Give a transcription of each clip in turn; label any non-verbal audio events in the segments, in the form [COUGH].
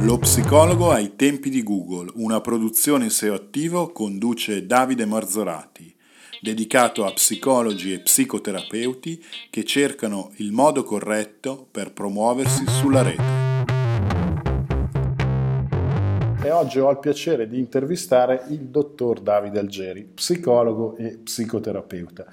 Lo psicologo ai tempi di Google, una produzione SEO attivo conduce Davide Marzorati, dedicato a psicologi e psicoterapeuti che cercano il modo corretto per promuoversi sulla rete. E oggi ho il piacere di intervistare il dottor Davide Algeri, psicologo e psicoterapeuta.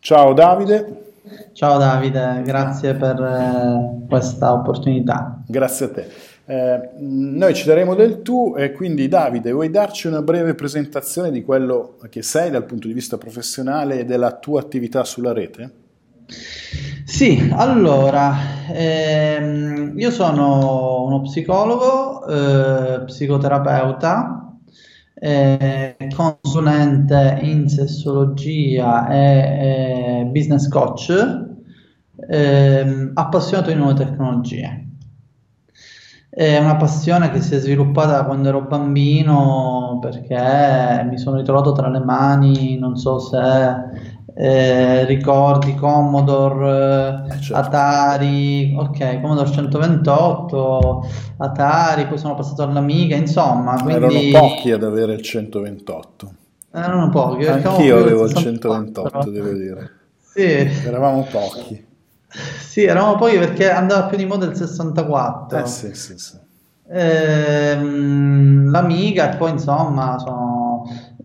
Ciao Davide. Ciao Davide, grazie per eh, questa opportunità. Grazie a te. Eh, noi ci daremo del tu e quindi Davide, vuoi darci una breve presentazione di quello che sei dal punto di vista professionale e della tua attività sulla rete? Sì, allora, ehm, io sono uno psicologo, eh, psicoterapeuta, eh, consulente in sessologia e eh, business coach, ehm, appassionato di nuove tecnologie. È una passione che si è sviluppata quando ero bambino perché mi sono ritrovato tra le mani, non so se eh, ricordi Commodore, eh, certo. Atari, ok, Commodore 128, Atari, poi sono passato all'Amiga, insomma. Quindi... Erano pochi ad avere il 128. Erano pochi. Anch'io avevo il 128, devo dire. Sì. Eravamo pochi. Sì, eravamo pochi perché andava più di moda il 64. Eh sì, sì, sì. Ehm, l'Amiga e poi insomma sono,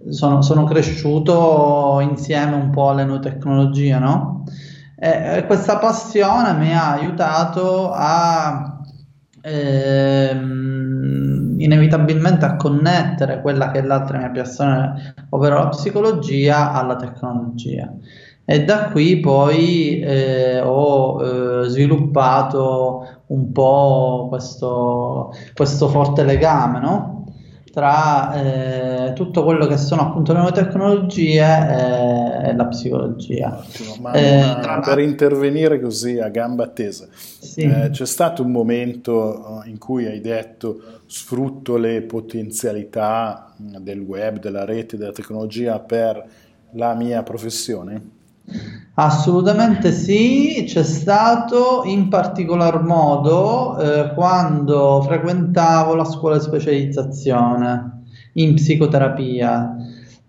sono, sono, cresciuto insieme un po' alle nuove tecnologie, no? E, questa passione mi ha aiutato a ehm, inevitabilmente a connettere quella che è l'altra mia passione, ovvero la psicologia, alla tecnologia e da qui poi eh, ho eh, sviluppato un po' questo, questo forte legame no? tra eh, tutto quello che sono appunto le nuove tecnologie e, e la psicologia. Ottimo, ma eh, per intervenire così a gamba tesa, sì. Eh, c'è stato un momento in cui hai detto sfrutto le potenzialità del web, della rete, della tecnologia per la mia professione? Assolutamente sì, c'è stato in particolar modo eh, quando frequentavo la scuola di specializzazione in psicoterapia.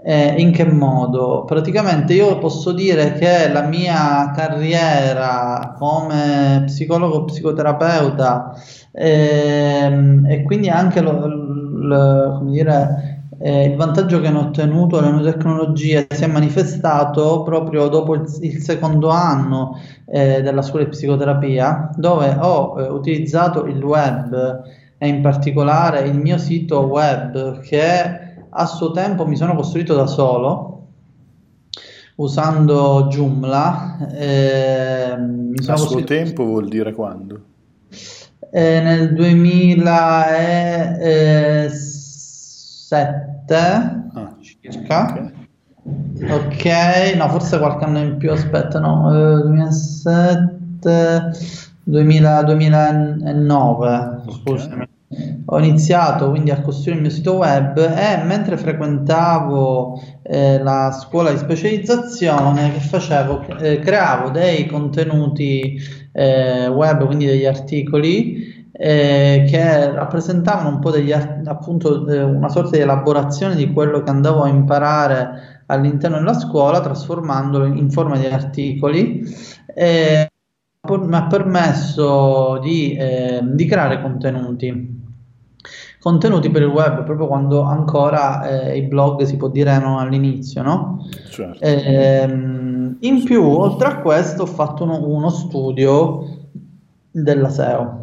Eh, in che modo? Praticamente io posso dire che la mia carriera come psicologo psicoterapeuta ehm, e quindi anche lo, lo, come dire, eh, il vantaggio che hanno ottenuto le nuove tecnologie si è manifestato proprio dopo il, il secondo anno eh, della scuola di psicoterapia, dove ho eh, utilizzato il web e in particolare il mio sito web che a suo tempo mi sono costruito da solo usando Joomla. Eh, a suo tempo vuol dire quando? Eh, nel 2007 ah, circa. Okay. ok, no, forse qualche anno in più, aspetta, no, eh, 2007, 2000, 2009, okay. scusami. Ho iniziato quindi a costruire il mio sito web e mentre frequentavo eh, la scuola di specializzazione che facevo, eh, creavo dei contenuti eh, web, quindi degli articoli eh, che rappresentavano un po' degli, appunto eh, una sorta di elaborazione di quello che andavo a imparare all'interno della scuola, trasformandolo in, in forma di articoli. Eh, mi ha permesso di, eh, di, creare contenuti. Contenuti per il web, proprio quando ancora eh, i blog si può dire erano all'inizio, no? Certo. Ehm, in più, oltre a questo, ho fatto uno, uno studio della SEO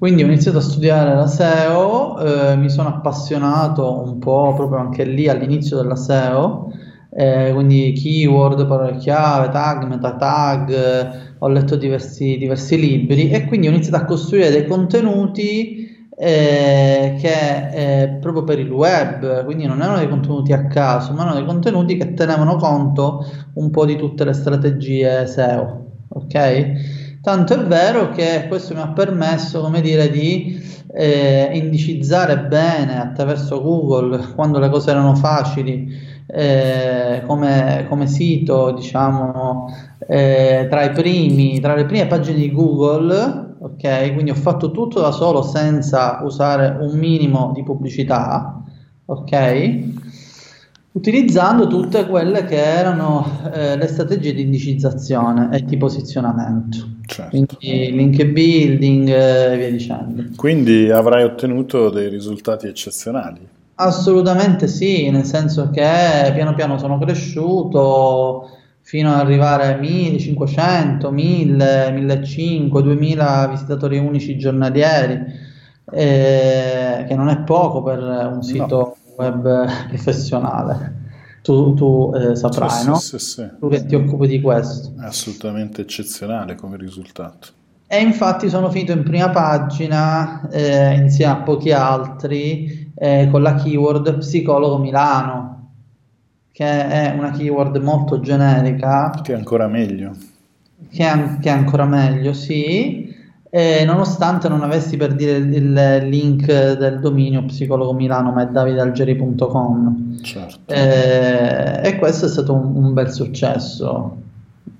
quindi ho iniziato a studiare la SEO, eh, mi sono appassionato un po' proprio anche lì all'inizio della SEO, eh, quindi keyword, parole chiave, tag, meta tag, ho letto diversi, diversi, libri e quindi ho iniziato a costruire dei contenuti eh, che eh, proprio per il web, quindi non erano dei contenuti a caso, ma erano dei contenuti che tenevano conto un po' di tutte le strategie SEO, ok? Tanto è vero che questo mi ha permesso, come dire, di eh, indicizzare bene attraverso Google quando le cose erano facili eh, come, come, sito, diciamo, eh, tra primi, tra le prime pagine di Google, ok? Quindi ho fatto tutto da solo senza usare un minimo di pubblicità, ok? Utilizzando tutte quelle che erano eh, le strategie di indicizzazione e di posizionamento. Certo. Quindi link building e via dicendo. Quindi avrai ottenuto dei risultati eccezionali. Assolutamente sì, nel senso che piano piano sono cresciuto fino ad arrivare a 1500, 1000, 1500, 2000 visitatori unici giornalieri, eh, che non è poco per un sito no. Web professionale. Tu, tu eh, saprai, sì, no? Sì, sì, tu che ti occupi di questo. È assolutamente eccezionale come risultato. E infatti sono finito in prima pagina eh, insieme a pochi altri eh, con la keyword psicologo Milano che è una keyword molto generica. Che è ancora meglio. Che è, che è ancora meglio, sì. E nonostante non avessi per dire il link del dominio psicologomilano ma è davidalgeri.com certo. e, e questo è stato un, un bel successo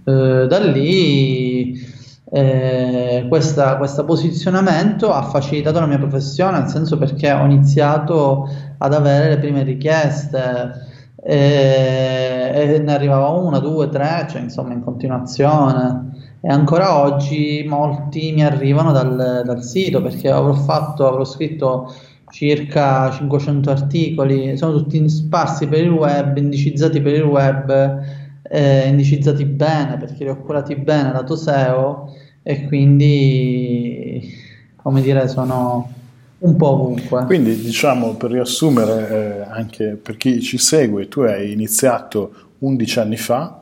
e, da lì eh, questo posizionamento ha facilitato la mia professione nel senso perché ho iniziato ad avere le prime richieste e ne arrivava una, due, tre, cioè insomma in continuazione. E ancora oggi molti mi arrivano dal, dal sito perché avrò fatto, avrò scritto circa 500 articoli, sono tutti sparsi per il web, indicizzati per il web, eh, indicizzati bene perché li ho curati bene lato SEO e quindi, come dire, sono un po' ovunque. Quindi diciamo per riassumere eh, anche per chi ci segue, tu hai iniziato 11 anni fa,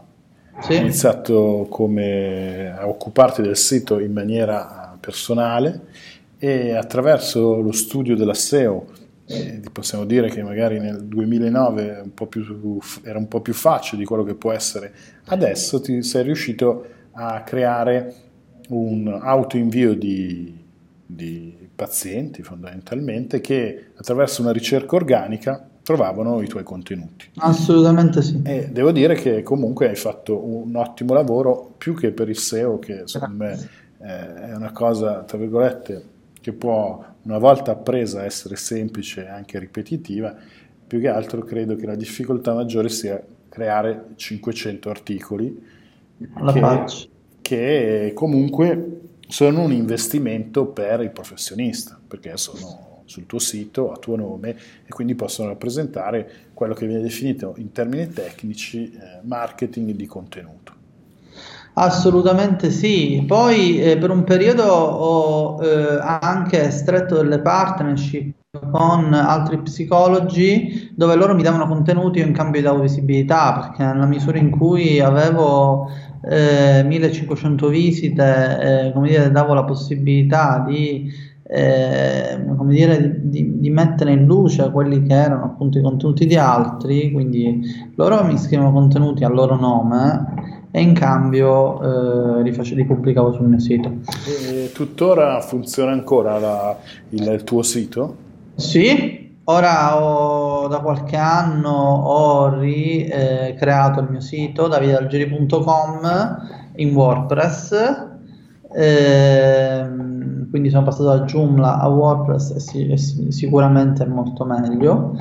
sì. hai iniziato come, a occuparti del sito in maniera personale e attraverso lo studio della SEO eh, possiamo dire che magari nel 2009 un più, era un po' più facile di quello che può essere adesso, ti sei riuscito a creare un autoinvio di, di pazienti fondamentalmente che attraverso una ricerca organica trovavano i tuoi contenuti. Assolutamente sì. E devo dire che comunque hai fatto un ottimo lavoro più che per il SEO che secondo me eh, è una cosa, tra virgolette, che può una volta appresa essere semplice e anche ripetitiva, più che altro credo che la difficoltà maggiore sia creare 500 articoli che, che comunque sono un investimento per il professionista, perché sono sul tuo sito a tuo nome e quindi possono rappresentare quello che viene definito in termini tecnici eh, marketing di contenuto. Assolutamente sì, poi eh, per un periodo ho eh, anche stretto delle partnership con altri psicologi dove loro mi davano contenuti in cambio di visibilità perché nella misura in cui avevo eh, 1500 visite, eh, come dire, davo la possibilità di, eh, come dire, di, di, mettere in luce quelli che erano appunto i contenuti di altri, quindi loro mi scrivono contenuti a loro nome e in cambio eh, li, face, li, pubblicavo sul mio sito. E tuttora funziona ancora la, il, il tuo sito? Sì, Ora ho, da qualche anno ho ricreato eh, il mio sito davidalgeri.com in WordPress, eh, quindi sono passato da Joomla a WordPress e, si, e si, sicuramente è molto meglio.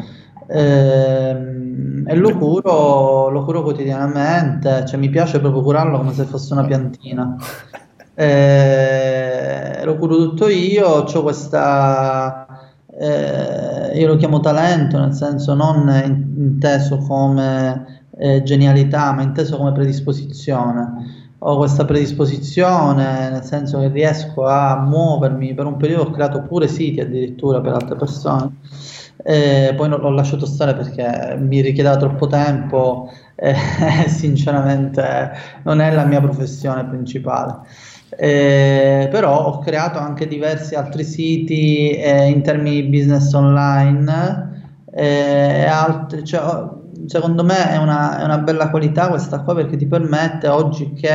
Eh, e lo curo, lo curo quotidianamente, cioè mi piace proprio curarlo come se fosse una piantina. Eh, lo curo tutto io, ho questa eh, io lo chiamo talento, nel senso non inteso come eh, genialità, ma inteso come predisposizione. Ho questa predisposizione, nel senso che riesco a muovermi, per un periodo ho creato pure siti addirittura per altre persone, eh, poi l'ho lasciato stare perché mi richiedeva troppo tempo e [LAUGHS] sinceramente non è la mia professione principale. Eh, però ho creato anche diversi altri siti eh, in termini di business online eh, altri, cioè, secondo me è una, è una, bella qualità questa qua perché ti permette oggi che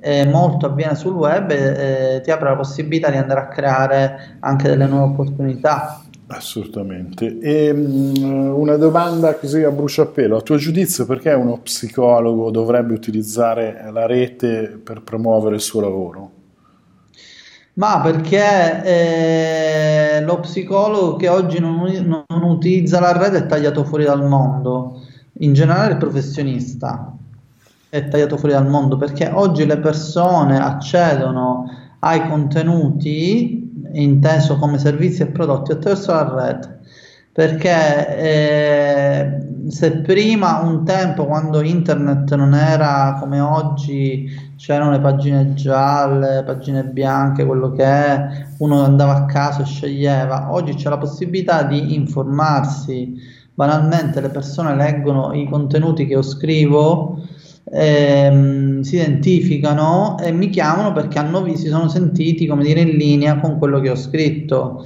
eh, molto avviene sul web e ti apre la possibilità di andare a creare anche delle nuove opportunità Assolutamente. E, um, una domanda così a bruciapelo, a tuo giudizio perché uno psicologo dovrebbe utilizzare la rete per promuovere il suo lavoro? Ma perché eh, lo psicologo che oggi non, non, utilizza la rete è tagliato fuori dal mondo, in generale il professionista è tagliato fuori dal mondo perché oggi le persone accedono ai contenuti inteso come servizi e prodotti attraverso la rete perché eh, se prima un tempo quando internet non era come oggi c'erano le pagine gialle, pagine bianche, quello che è, uno andava a caso e sceglieva, oggi c'è la possibilità di informarsi, banalmente le persone leggono i contenuti che io scrivo, ehm, si identificano e mi chiamano perché hanno si sono sentiti come dire in linea con quello che ho scritto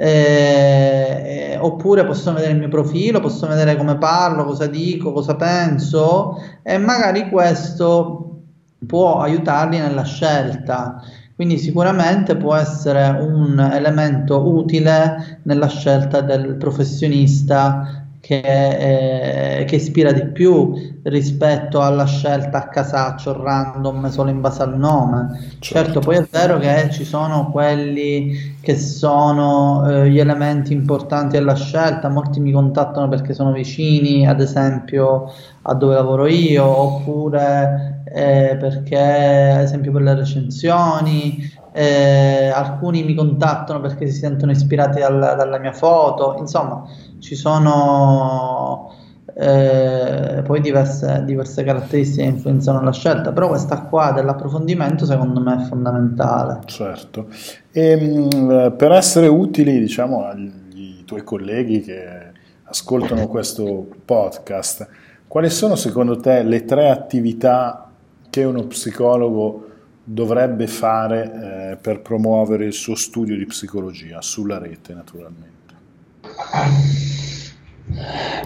eh, oppure possono vedere il mio profilo, possono vedere come parlo, cosa dico, cosa penso e magari questo può aiutarli nella scelta. Quindi sicuramente può essere un elemento utile nella scelta del professionista che, eh, che, ispira di più rispetto alla scelta a casaccio random solo in base al nome. Certo, certo poi è vero che ci sono quelli che sono eh, gli elementi importanti della scelta, molti mi contattano perché sono vicini, ad esempio a dove lavoro io, oppure eh, perché ad esempio per le recensioni, eh, alcuni mi contattano perché si sentono ispirati dalla, dalla mia foto, insomma ci sono eh, poi diverse, diverse, caratteristiche che influenzano la scelta, però questa qua dell'approfondimento secondo me è fondamentale. Certo, e mh, per essere utili diciamo agli tuoi colleghi che ascoltano questo podcast, quali sono secondo te le tre attività che uno psicologo dovrebbe fare eh, per promuovere il suo studio di psicologia sulla rete naturalmente?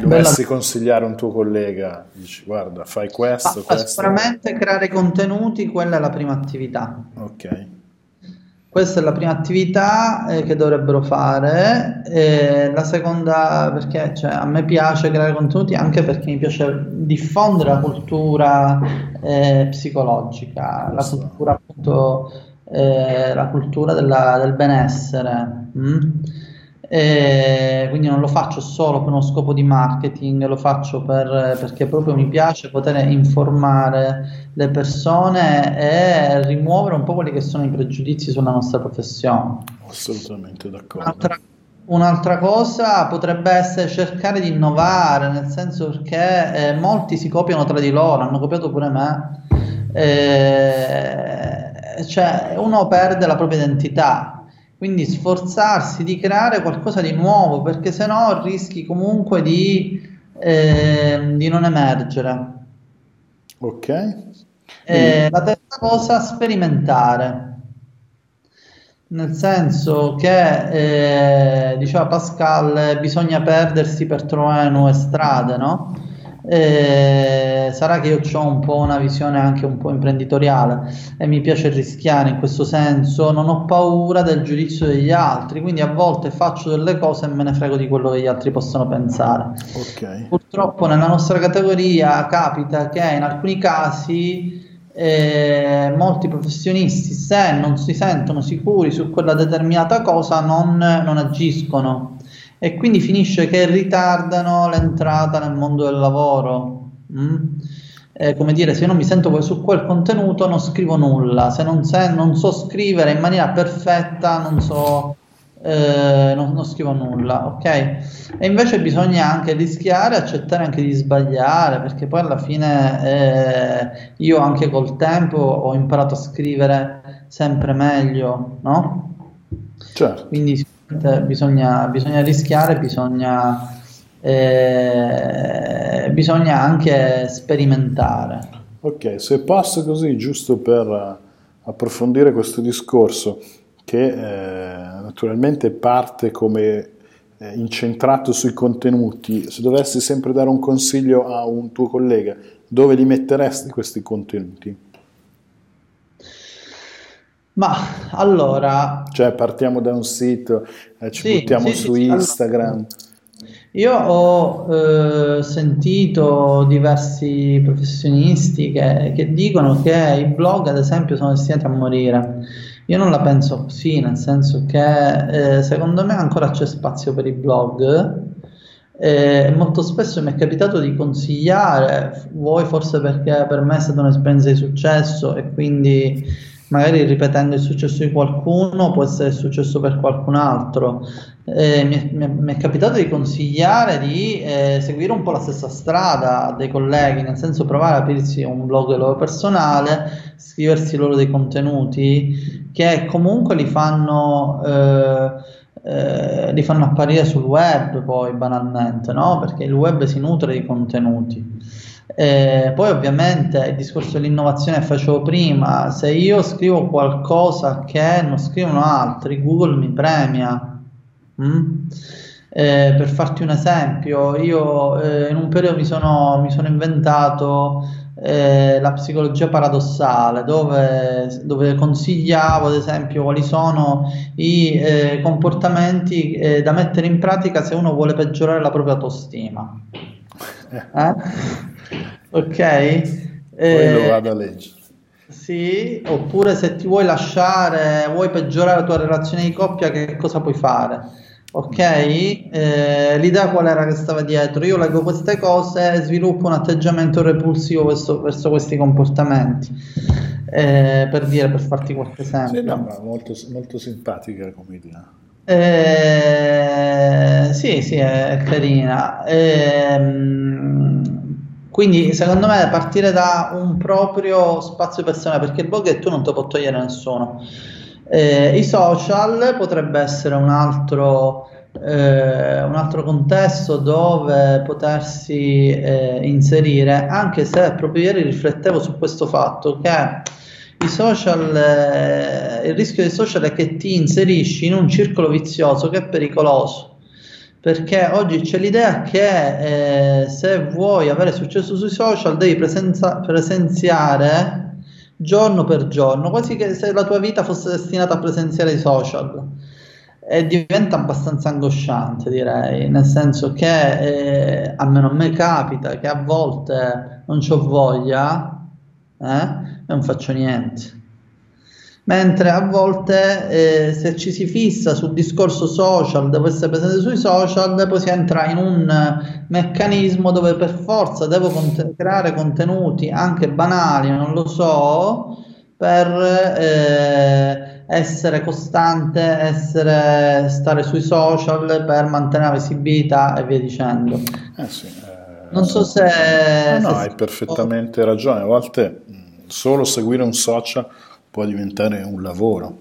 Dovessi Bella... consigliare un tuo collega, dici guarda, fai questo, ah, questo. Sicuramente creare contenuti, quella è la prima attività. Ok. Questa è la prima attività eh, che dovrebbero fare. Eh, la seconda, perché cioè, a me piace creare contenuti anche perché mi piace diffondere la cultura eh, psicologica, la cultura appunto, eh, la cultura della, del benessere. Mm? E quindi non lo faccio solo per uno scopo di marketing, lo faccio per, perché proprio mi piace poter informare le persone e rimuovere un po' quelli che sono i pregiudizi sulla nostra professione. Assolutamente d'accordo. Un'altra, un'altra cosa potrebbe essere cercare di innovare, nel senso perché eh, molti si copiano tra di loro, hanno copiato pure me. Eh, cioè uno perde la propria identità quindi sforzarsi di creare qualcosa di nuovo, perché se no rischi comunque di, eh, di non emergere. Ok. Eh, la terza cosa, sperimentare. Nel senso che, eh, diceva Pascal, bisogna perdersi per trovare nuove strade, no? Eh, sarà che io ho un po' una visione anche un po' imprenditoriale e mi piace rischiare in questo senso, non ho paura del giudizio degli altri, quindi a volte faccio delle cose e me ne frego di quello che gli altri possono pensare. Okay. Purtroppo nella nostra categoria capita che in alcuni casi eh, molti professionisti se non si sentono sicuri su quella determinata cosa non, non agiscono e quindi finisce che ritardano l'entrata nel mondo del lavoro. Mm? Eh, come dire, se io non mi sento poi su quel contenuto non scrivo nulla, se non, se, non so scrivere in maniera perfetta non so, eh, non, non, scrivo nulla, ok? E invece bisogna anche rischiare, accettare anche di sbagliare, perché poi alla fine eh, io anche col tempo ho imparato a scrivere sempre meglio, no? Certo. Quindi bisogna, bisogna rischiare, bisogna, eh, bisogna anche sperimentare. Ok, se posso così, giusto per approfondire questo discorso, che eh, naturalmente parte come eh, incentrato sui contenuti, se dovessi sempre dare un consiglio a un tuo collega, dove li metteresti questi contenuti? Ma allora... Cioè partiamo da un sito, eh, ci sì, buttiamo sì, su sì, Instagram. Io ho eh, sentito diversi professionisti che, che, dicono che i blog, ad esempio, sono destinati a morire. Io non la penso così, nel senso che eh, secondo me ancora c'è spazio per i blog. Eh, molto spesso mi è capitato di consigliare, voi forse perché per me è stata un'esperienza di successo e quindi magari ripetendo il successo di qualcuno può essere successo per qualcun altro. Eh, mi, mi, mi, è capitato di consigliare di eh, seguire un po' la stessa strada dei colleghi, nel senso provare ad aprirsi un blog loro personale, scriversi loro dei contenuti che comunque li fanno, eh, eh li fanno apparire sul web poi banalmente, no? perché il web si nutre di contenuti. Eh, poi ovviamente il discorso dell'innovazione facevo prima, se io scrivo qualcosa che non scrivono altri, Google mi premia. Mm? Eh, per farti un esempio, io eh, in un periodo mi sono, mi sono inventato eh, la psicologia paradossale, dove, dove, consigliavo ad esempio quali sono i eh, comportamenti eh, da mettere in pratica se uno vuole peggiorare la propria autostima. Eh? Ok? Poi lo eh, vado a leggere. Sì, oppure se ti vuoi lasciare, vuoi peggiorare la tua relazione di coppia, che cosa puoi fare? Ok, eh, l'idea qual era che stava dietro? Io leggo queste cose e sviluppo un atteggiamento repulsivo verso, verso questi comportamenti. Eh, per dire, per farti qualche esempio. Sì, no, molto, molto simpatica come idea. Eh, sì, sì, è carina. Eh, quindi secondo me partire da un proprio spazio personale, perché il blog è tu non te lo può togliere nessuno. Eh, I social potrebbe essere un altro, eh, un altro contesto dove potersi eh, inserire, anche se proprio ieri riflettevo su questo fatto che i social, eh, il rischio dei social è che ti inserisci in un circolo vizioso che è pericoloso perché oggi c'è l'idea che eh, se vuoi avere successo sui social devi presenza- presenziare giorno per giorno, quasi che se la tua vita fosse destinata a presenziare i social. E diventa abbastanza angosciante, direi, nel senso che eh, a me capita che a volte non ho voglia eh, e non faccio niente mentre a volte eh, se ci si fissa sul discorso social, devo essere presente sui social, poi si entra in un meccanismo dove per forza devo cont- creare contenuti anche banali, non lo so, per eh, essere costante, essere, stare sui social per mantenere la visibilità e via dicendo. Eh sì, eh, non so se... No, no se hai perfettamente ragione, a volte solo seguire un social può diventare un lavoro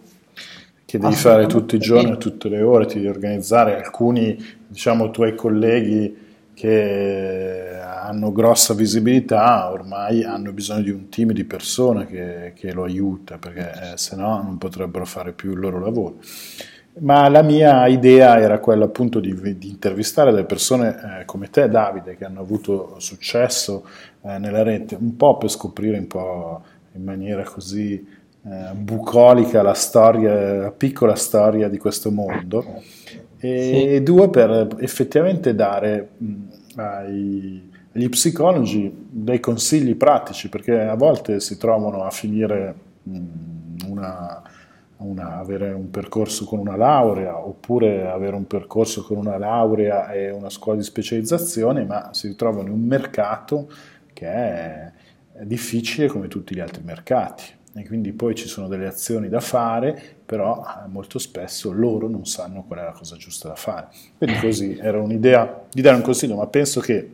che devi fare tutti i giorni, tutte le ore, ti devi organizzare. Alcuni, diciamo, tuoi colleghi che hanno grossa visibilità ormai hanno bisogno di un team di persone che, che lo aiuta perché eh, se no non potrebbero fare più il loro lavoro. Ma la mia idea era quella appunto di, di intervistare delle persone eh, come te, Davide, che hanno avuto successo eh, nella rete, un po' per scoprire un po' in maniera così eh, bucolica la storia, la piccola storia di questo mondo, e sì. due per effettivamente dare mh, ai, agli psicologi dei consigli pratici, perché a volte si trovano a finire mh, una, una, avere un percorso con una laurea oppure avere un percorso con una laurea e una scuola di specializzazione, ma si ritrovano in un mercato che è difficile come tutti gli altri mercati e quindi poi ci sono delle azioni da fare, però eh, molto spesso loro non sanno qual è la cosa giusta da fare. Quindi così era un'idea di dare un consiglio, ma penso che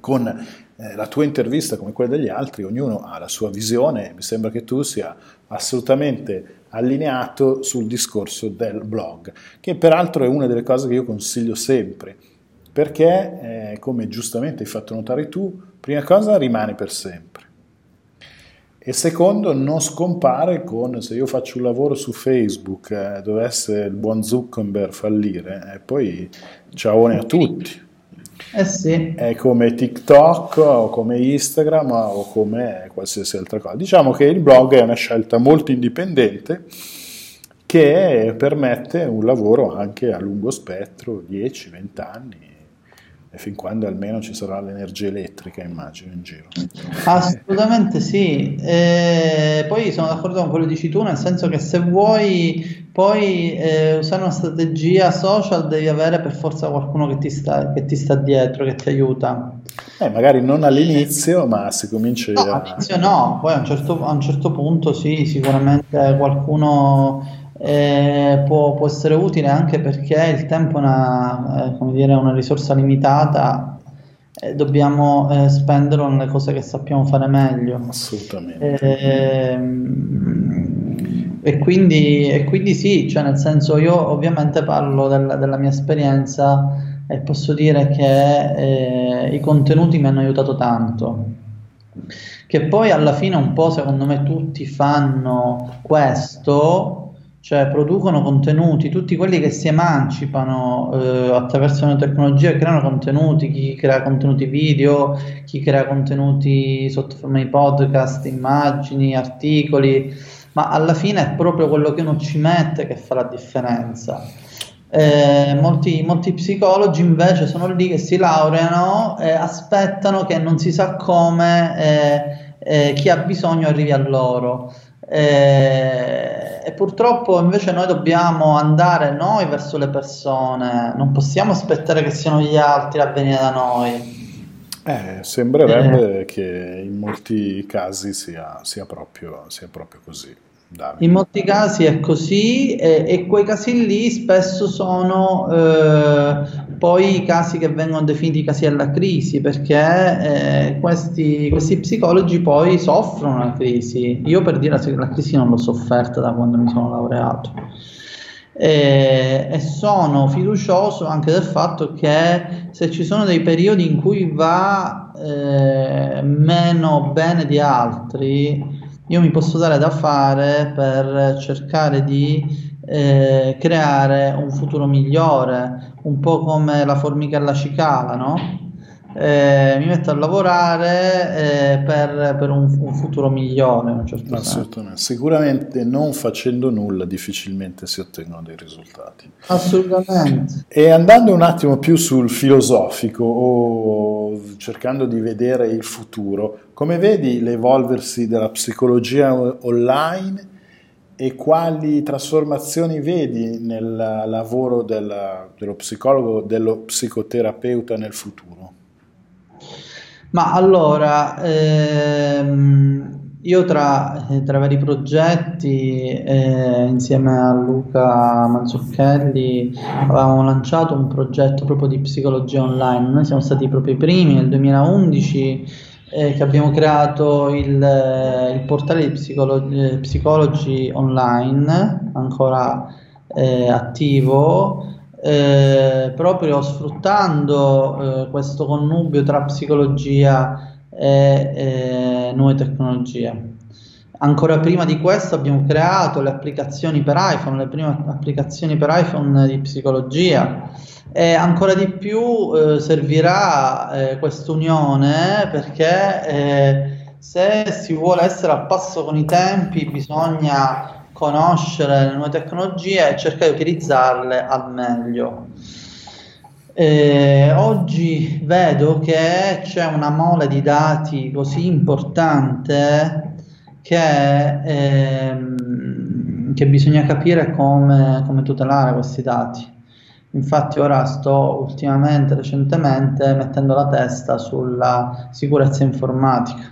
con eh, la tua intervista come quella degli altri, ognuno ha la sua visione, mi sembra che tu sia assolutamente allineato sul discorso del blog, che peraltro è una delle cose che io consiglio sempre, perché eh, come giustamente hai fatto notare tu, prima cosa rimane per sempre e secondo non scompare con se io faccio un lavoro su Facebook eh, dovesse il buon Zuckerberg fallire e eh, poi ciao a tutti eh sì. è come TikTok o come Instagram o come qualsiasi altra cosa diciamo che il blog è una scelta molto indipendente che permette un lavoro anche a lungo spettro 10-20 anni e fin quando almeno ci sarà l'energia elettrica, immagino, in giro. Assolutamente sì. E poi sono d'accordo con quello che dici tu, nel senso che se vuoi poi eh, usare una strategia social devi avere per forza qualcuno che ti sta, che ti sta dietro, che ti aiuta. Eh, magari non all'inizio, ma se cominci no, a... all'inizio no, poi a un certo, a un certo punto sì, sicuramente qualcuno eh, può, può, essere utile anche perché il tempo è una, eh, dire, una risorsa limitata e dobbiamo eh, spenderlo nelle cose che sappiamo fare meglio. Assolutamente. Ehm, e quindi, e quindi sì, cioè nel senso io ovviamente parlo del, della mia esperienza e posso dire che eh, i contenuti mi hanno aiutato tanto che poi alla fine un po' secondo me tutti fanno questo cioè producono contenuti, tutti quelli che si emancipano eh, attraverso la tecnologia creano contenuti, chi crea contenuti video, chi crea contenuti sotto forma di podcast, immagini, articoli, ma alla fine è proprio quello che uno ci mette che fa la differenza. Eh, molti, molti, psicologi invece sono lì che si laureano e aspettano che non si sa come eh, eh, chi ha bisogno arrivi a loro. Eh, e purtroppo invece noi dobbiamo andare noi verso le persone, non possiamo aspettare che siano gli altri a venire da noi. Eh, sembrerebbe eh. che in molti casi sia, sia, proprio, sia proprio così. Davide. In molti casi è così e, e quei casi lì spesso sono eh, poi i casi che vengono definiti casi alla crisi perché eh, questi, questi, psicologi poi soffrono la crisi. Io per dire la crisi non l'ho sofferta da quando mi sono laureato. E, e sono fiducioso anche del fatto che se ci sono dei periodi in cui va eh, meno bene di altri, io mi posso dare da fare per cercare di eh, creare un futuro migliore, un po' come la formica e la cicala, no? Eh, mi metto a lavorare eh, per, per un, un, futuro migliore. In un certo Assolutamente. Sicuramente non facendo nulla difficilmente si ottengono dei risultati. Assolutamente. E andando un attimo più sul filosofico o cercando di vedere il futuro, come vedi l'evolversi della psicologia online e quali trasformazioni vedi nel lavoro della, dello psicologo, dello psicoterapeuta nel futuro? Ma allora, ehm, io tra, tra, vari progetti, eh, insieme a Luca Mazzucchelli, avevamo lanciato un progetto proprio di psicologia online. Noi siamo stati proprio i primi nel 2011 eh, che abbiamo creato il, eh, il portale di psicologi, eh, psicologi online, ancora eh, attivo, eh, proprio sfruttando eh, questo connubio tra psicologia e nuove tecnologie. Ancora prima di questo abbiamo creato le applicazioni per iPhone, le prime applicazioni per iPhone di psicologia e ancora di più eh, servirà eh, quest'unione perché eh, se si vuole essere al passo con i tempi bisogna conoscere le nuove tecnologie e cercare di utilizzarle al meglio. Eh, oggi vedo che c'è una mole di dati così importante che, ehm, che bisogna capire come, come tutelare questi dati. Infatti ora sto ultimamente, recentemente, mettendo la testa sulla sicurezza informatica.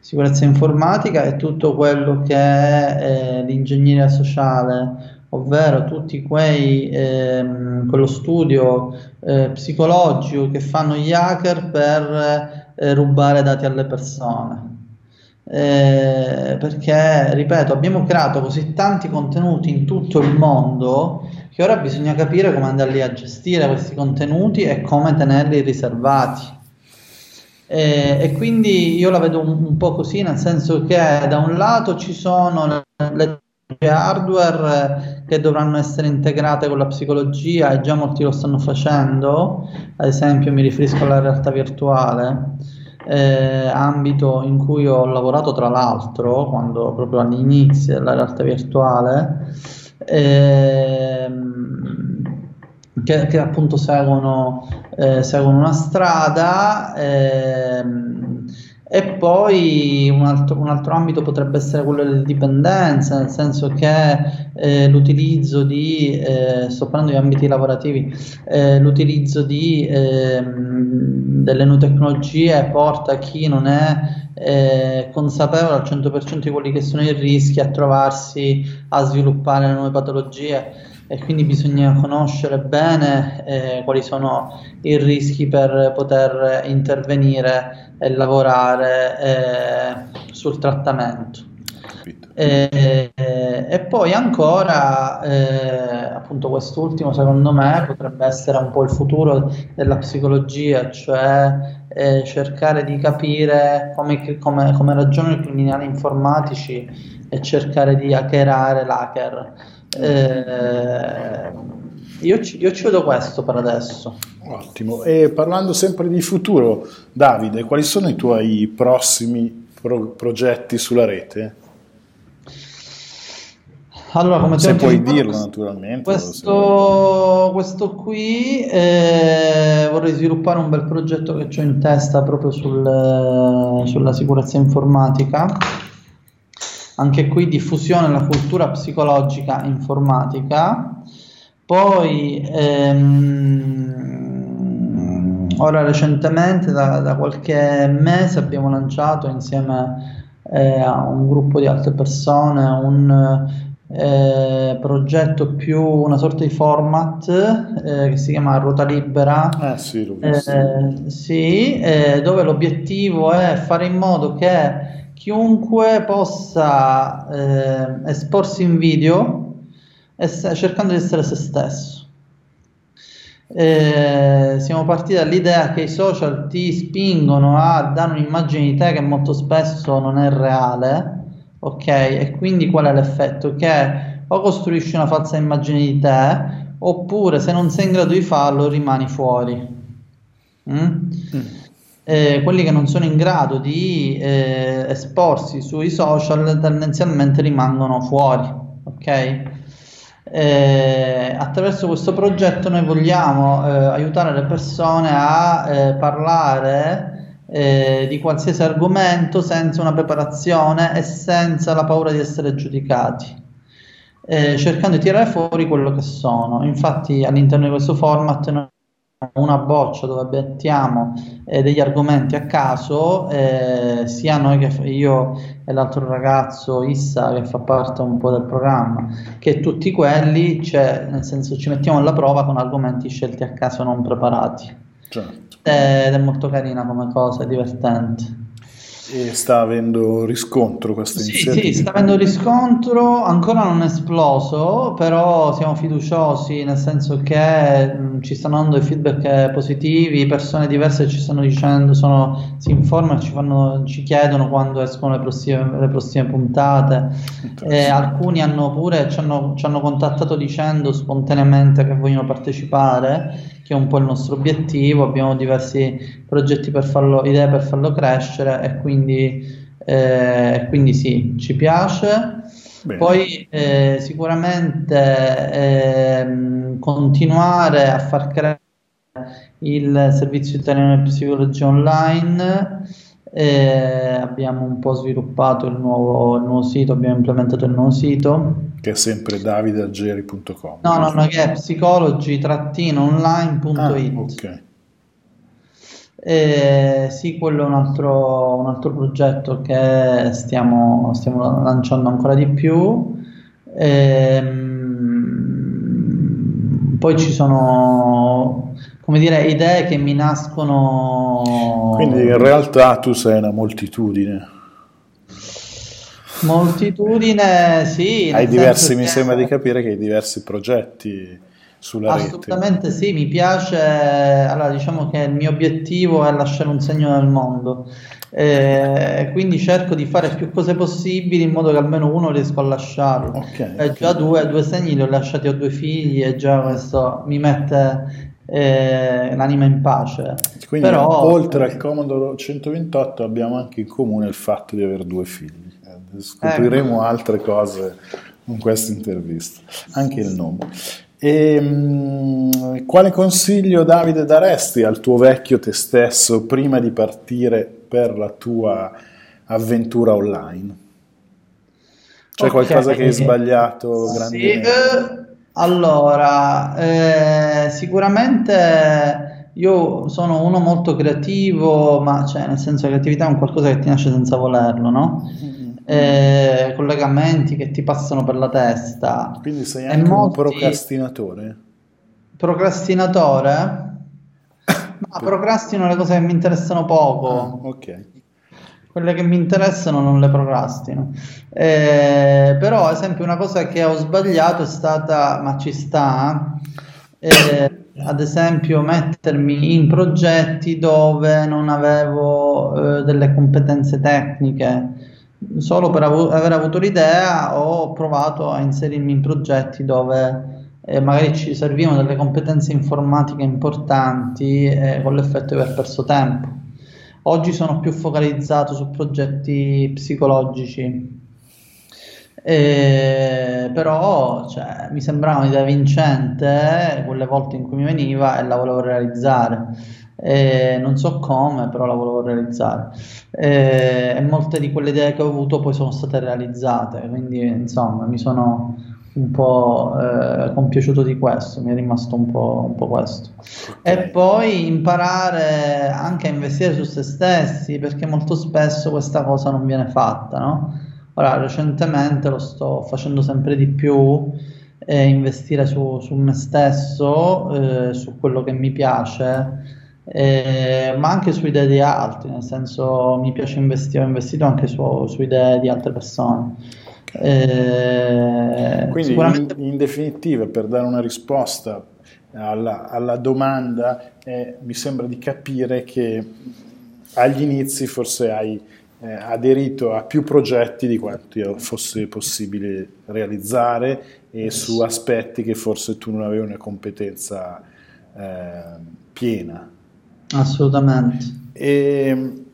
Sicurezza informatica è tutto quello che è eh, l'ingegneria sociale, ovvero tutti quei ehm, quello studio eh, psicologico che fanno gli hacker per eh, rubare dati alle persone. Eh, perché, ripeto, abbiamo creato così tanti contenuti in tutto il mondo che ora bisogna capire come andarli a gestire questi contenuti e come tenerli riservati. E, e quindi io la vedo un, un, po' così, nel senso che da un lato ci sono le, le hardware che dovranno essere integrate con la psicologia e già molti lo stanno facendo, ad esempio mi riferisco alla realtà virtuale, eh, ambito in cui ho lavorato tra l'altro, quando proprio all'inizio della realtà virtuale, ehm, che, che appunto seguono, eh, seguono una strada. Ehm, e poi un altro, un altro, ambito potrebbe essere quello delle dipendenze, nel senso che eh, l'utilizzo di, eh, sto parlando di ambiti lavorativi, eh, l'utilizzo di, ehm, delle nuove tecnologie porta chi non è eh, consapevole al 100% di quelli che sono i rischi a trovarsi a sviluppare nuove patologie e quindi bisogna conoscere bene eh, quali sono i rischi per poter intervenire e lavorare eh, sul trattamento. E, e, poi ancora, eh, appunto, quest'ultimo secondo me potrebbe essere un po' il futuro della psicologia, cioè eh, cercare di capire come, come, come ragionano i criminali informatici e cercare di hackerare l'hacker. Eh, io, ci, io ci vedo questo per adesso. Ottimo. E parlando sempre di futuro, Davide, quali sono i tuoi prossimi pro- progetti sulla rete? Allora, come se puoi dirlo naturalmente. Questo, questo qui eh, vorrei sviluppare un bel progetto che ho in testa proprio sul, sulla sicurezza informatica anche qui diffusione della cultura psicologica informatica. Poi ehm, ora recentemente, da, da, qualche mese, abbiamo lanciato insieme eh, a un gruppo di altre persone un eh, progetto più una sorta di format eh, che si chiama Ruota Libera. Ah, sì, eh, sì eh, dove l'obiettivo è fare in modo che chiunque possa eh, esporsi in video cercando di essere se stesso. Eh, siamo partiti dall'idea che i social ti spingono a dare un'immagine di te che molto spesso non è reale, ok? E quindi qual è l'effetto? Che o costruisci una falsa immagine di te, oppure se non sei in grado di farlo rimani fuori. Mm? Mm eh, quelli che non sono in grado di eh, esporsi sui social tendenzialmente rimangono fuori. Ok? Eh, attraverso questo progetto noi vogliamo eh, aiutare le persone a eh, parlare eh, di qualsiasi argomento senza una preparazione e senza la paura di essere giudicati. cercando di tirare fuori quello che sono. Infatti, all'interno di questo format noi una boccia dove mettiamo eh, degli argomenti a caso, eh, sia noi che io e l'altro ragazzo Issa che fa parte un po' del programma, che tutti quelli, cioè, nel senso ci mettiamo alla prova con argomenti scelti a caso non preparati. Certo. Ed è molto carina come cosa, è divertente. E sta avendo riscontro questa sì, iniziativa? Sì, sta avendo riscontro, ancora non è esploso, però siamo fiduciosi nel senso che mh, ci stanno dando dei feedback positivi, persone diverse ci stanno dicendo, sono, si informano, ci, fanno, ci chiedono quando escono le prossime, le prossime puntate. E alcuni hanno pure ci hanno, ci hanno contattato dicendo spontaneamente che vogliono partecipare che è un po' il nostro obiettivo, abbiamo diversi progetti per farlo, idee per farlo crescere e quindi, eh, quindi sì, ci piace. Bene. Poi eh, sicuramente eh, continuare a far crescere il servizio italiano di psicologia online e abbiamo un po' sviluppato il nuovo, il nuovo, sito, abbiamo implementato il nuovo sito. Che è sempre davidealgeri.com. No, no, no, che è psicologi-online.it. Ah, ok. E sì, quello è un altro, un altro progetto che stiamo, stiamo, lanciando ancora di più. Ehm, poi ci sono come dire, idee che mi nascono. Quindi in realtà tu sei una moltitudine. Moltitudine, sì. Hai diversi, mi sembra di capire che hai diversi progetti sulla Assolutamente rete. sì, mi piace. Allora, diciamo che il mio obiettivo è lasciare un segno nel mondo. Eh, quindi cerco di fare più cose possibili in modo che almeno uno riesco a lasciarlo. Okay, eh, già due, due segni li ho lasciati a due figli e già questo mi mette eh, l'anima in pace. Quindi Però, oltre al Commodore 128 abbiamo anche in comune il fatto di avere due figli. Eh, scopriremo ecco. altre cose con questa intervista, anche il nome. E, mh, quale consiglio Davide daresti al tuo vecchio te stesso prima di partire per la tua avventura online? C'è okay. qualcosa che hai sbagliato? Sì, eh, allora, eh, sicuramente io sono uno molto creativo, ma cioè, nel senso la creatività è un qualcosa che ti nasce senza volerlo, no? Mm-hmm. Eh, collegamenti che ti passano per la testa. Quindi sei anche molti... un procrastinatore? Procrastinatore? [COUGHS] Ma procrastino le cose che mi interessano poco. Ah, ok quelle che mi interessano non le procrastino. Eh, però, ad esempio, una cosa che ho sbagliato è stata, ma ci sta, eh, [COUGHS] ad esempio, mettermi in progetti dove non avevo eh, delle competenze tecniche. Solo per av- aver avuto l'idea ho provato a inserirmi in progetti dove eh, magari ci servivano delle competenze informatiche importanti eh, con l'effetto di aver perso tempo. Oggi sono più focalizzato su progetti psicologici, eh, però cioè, mi sembrava un'idea vincente quelle volte in cui mi veniva e la volevo realizzare. Eh, non so come, però la volevo realizzare. Eh, e molte di quelle idee che ho avuto poi sono state realizzate, quindi insomma mi sono un po' eh, compiaciuto di questo, mi è rimasto un po', un po questo. Okay. E poi imparare anche a investire su se stessi, perché molto spesso questa cosa non viene fatta, no? Ora, recentemente lo sto facendo sempre di più, eh, investire su, su, me stesso, eh, su quello che mi piace, eh, ma anche su idee di altri, nel senso mi piace investire, ho investito anche su, su idee di altre persone. Eh, Quindi sicuramente... in, in, definitiva, per dare una risposta alla, alla domanda, eh, mi sembra di capire che agli inizi forse hai eh, aderito a più progetti di quanti fosse possibile realizzare e su aspetti che forse tu non avevi una competenza eh, piena. Assolutamente. E,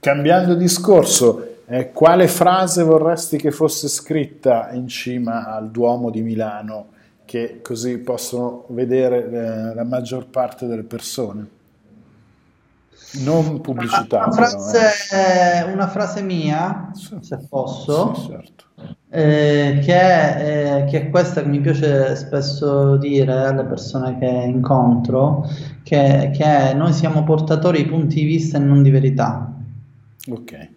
cambiando discorso, eh, quale frase vorresti che fosse scritta in cima al Duomo di Milano, che così possono vedere eh, la maggior parte delle persone? Non pubblicità. Una, frase, però, eh. una frase mia, sì. se posso, sì, certo. Eh, che, è, che, è, questa che mi piace spesso dire alle persone che incontro, che, che è noi siamo portatori di punti di vista e non di verità. Ok.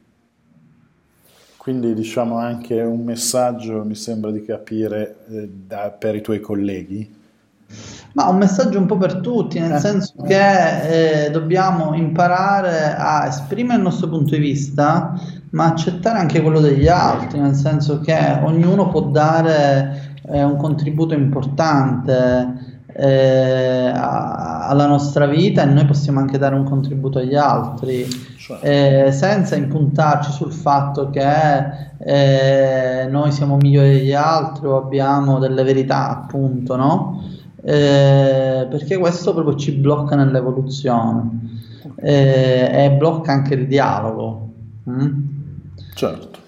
Quindi diciamo anche un messaggio, mi sembra di capire, eh, da, per i tuoi colleghi. Ma un messaggio un po' per tutti, nel eh. senso che eh, dobbiamo imparare a esprimere il nostro punto di vista, ma accettare anche quello degli altri, nel senso che ognuno può dare eh, un contributo importante eh, alla nostra vita e noi possiamo anche dare un contributo agli altri cioè. eh, senza impuntarci sul fatto che eh, noi siamo migliori degli altri o abbiamo delle verità appunto no? Eh, perché questo proprio ci blocca nell'evoluzione eh, e blocca anche il dialogo mm? Certo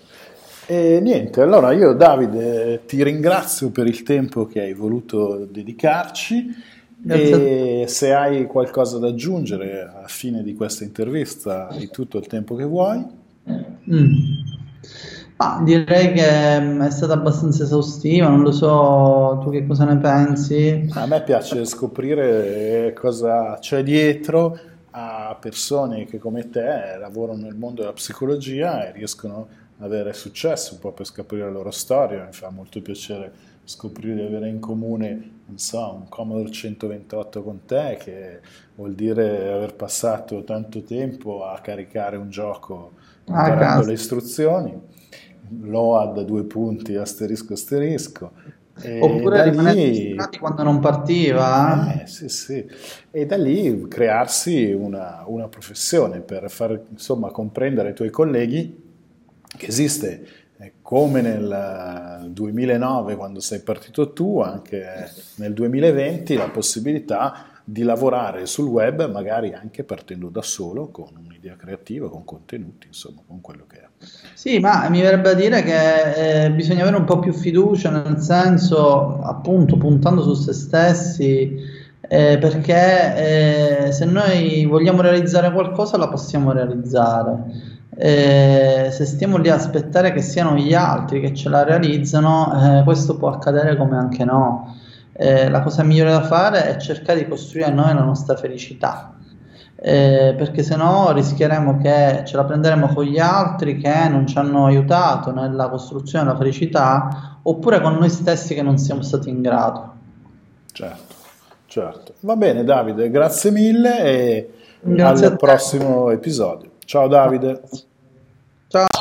e niente, allora io Davide ti ringrazio per il tempo che hai voluto dedicarci Grazie. e se hai qualcosa da aggiungere alla fine di questa intervista hai tutto il tempo che vuoi. Mm. Ah, direi che mm, è stata abbastanza esaustiva, non lo so, tu che cosa ne pensi? A me piace scoprire cosa c'è dietro a persone che come te lavorano nel mondo della psicologia e riescono a avere successo, un po' per scoprire la loro storia, mi fa molto piacere scoprire di avere in comune, non so, un Commodore 128 con te, che vuol dire aver passato tanto tempo a caricare un gioco ah, imparando ah, le istruzioni, LOAD due punti, asterisco asterisco, e Oppure rimanere quando non partiva. Eh, sì, sì. E da lì crearsi una, una professione per far insomma, comprendere ai tuoi colleghi che esiste eh, come nel 2009 quando sei partito tu, anche nel 2020 la possibilità di lavorare sul web, magari anche partendo da solo, con un'idea creativa, con contenuti, insomma, con quello che è. Sì, ma mi verrebbe a dire che eh, bisogna avere un po' più fiducia, nel senso, appunto, puntando su se stessi, eh, perché eh, se noi vogliamo realizzare qualcosa la possiamo realizzare. Eh, se stiamo lì a aspettare che siano gli altri che ce la realizzano, eh, questo può accadere come anche no eh, la cosa migliore da fare è cercare di costruire noi la nostra felicità. Eh, perché se no rischieremo che ce la prenderemo con gli altri che non ci hanno aiutato nella costruzione della felicità oppure con noi stessi che non siamo stati in grado. Certo, certo. Va bene Davide, grazie mille e grazie al prossimo episodio. Ciao Davide. Ciao.